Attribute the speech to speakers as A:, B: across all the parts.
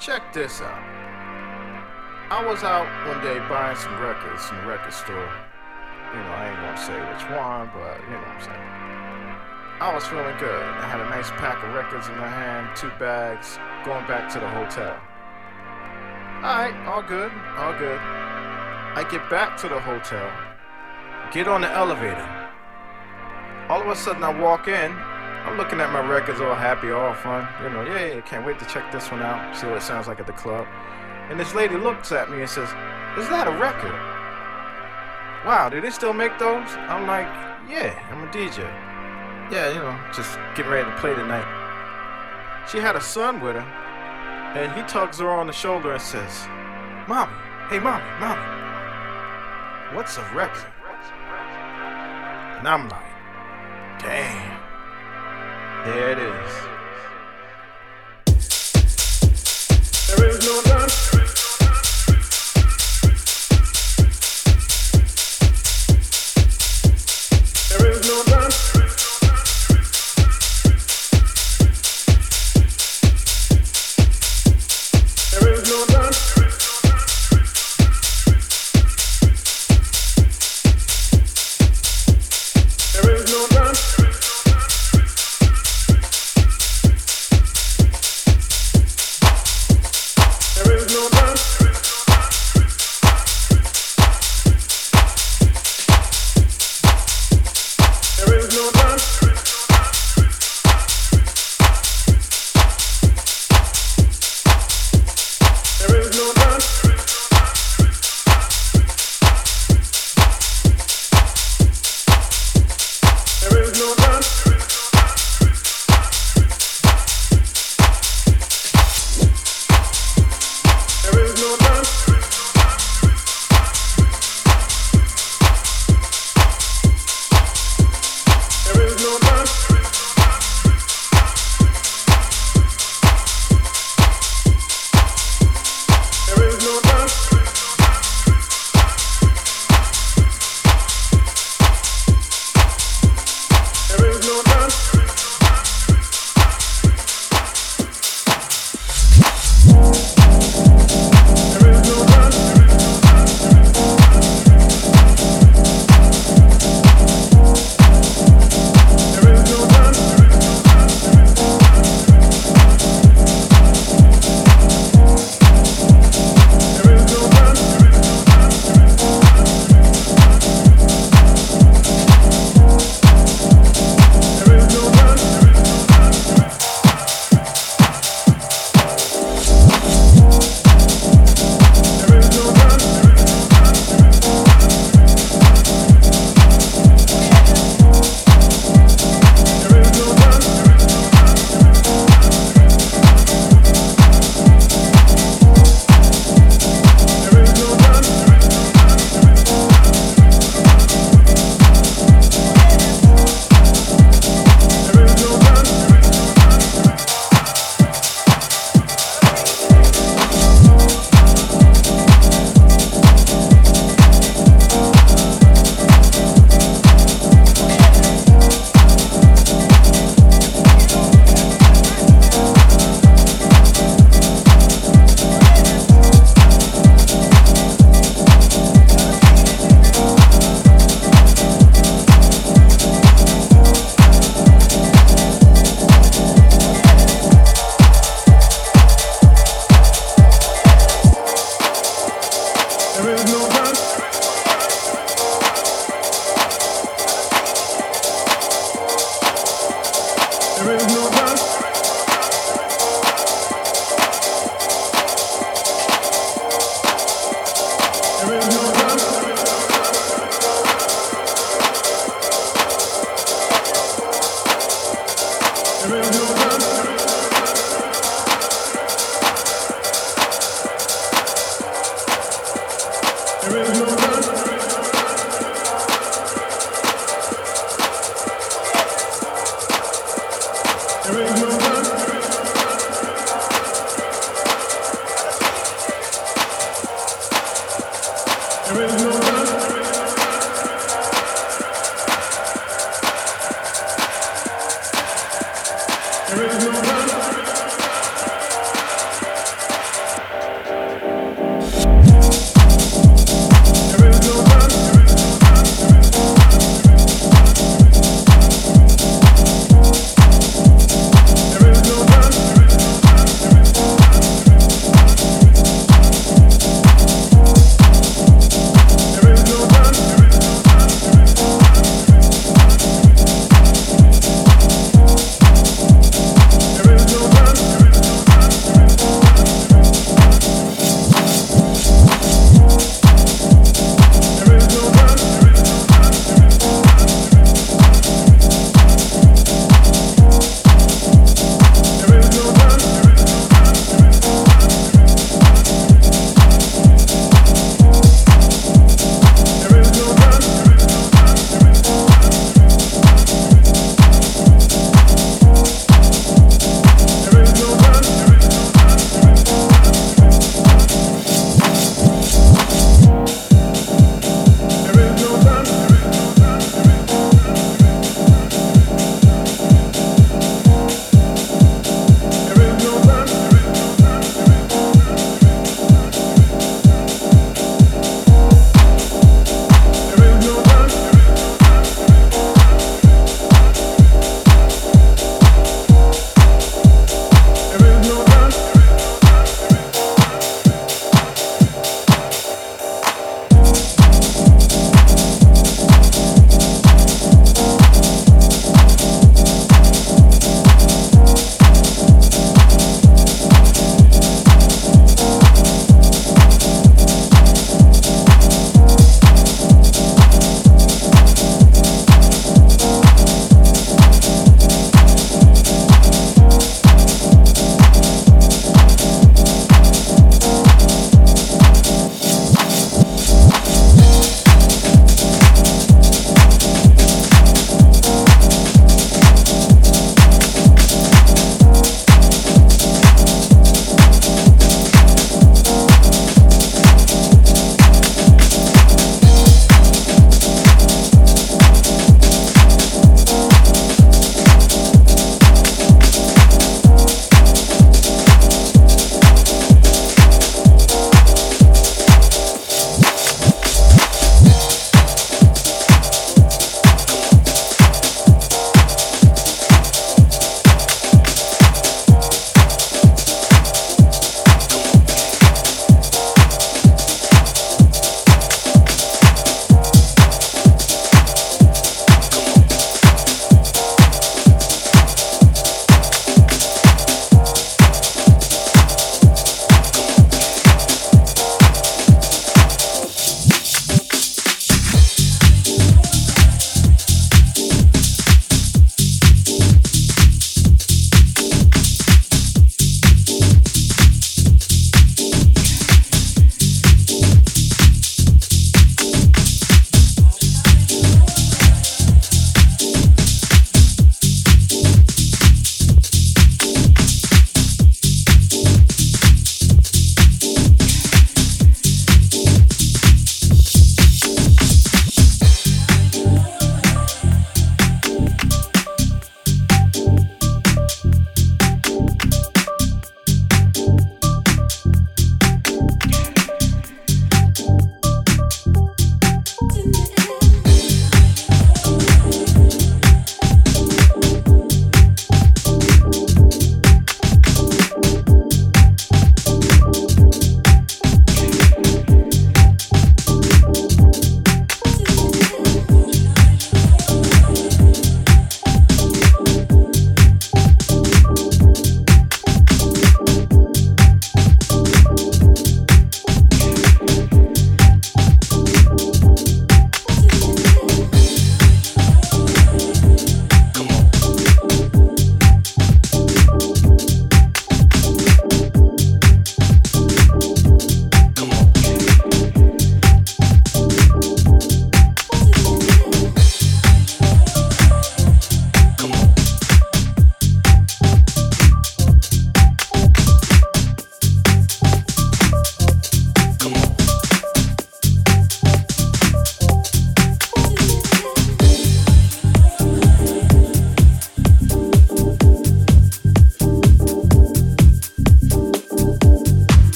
A: Check this out. I was out one day buying some records in the record store. You know, I ain't gonna say which one, but you know what I'm saying. I was feeling good. I had a nice pack of records in my hand, two bags, going back to the hotel. Alright, all good, all good. I get back to the hotel, get on the elevator. All of a sudden, I walk in. I'm looking at my records, all happy, all fun. You know, yeah, yeah, can't wait to check this one out, see what it sounds like at the club. And this lady looks at me and says, Is that a record? Wow, do they still make those? I'm like, Yeah, I'm a DJ. Yeah, you know, just getting ready to play tonight. She had a son with her, and he tugs her on the shoulder and says, Mommy, hey, mommy, mommy, what's a record? And I'm like, Damn, there it is.
B: There is no done.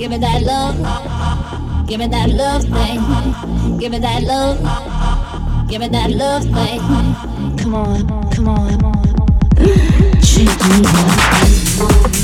C: Give me that love. Give me that love thing. Give me that love. Give me that love thing. Come on, come on, come on. Cheat.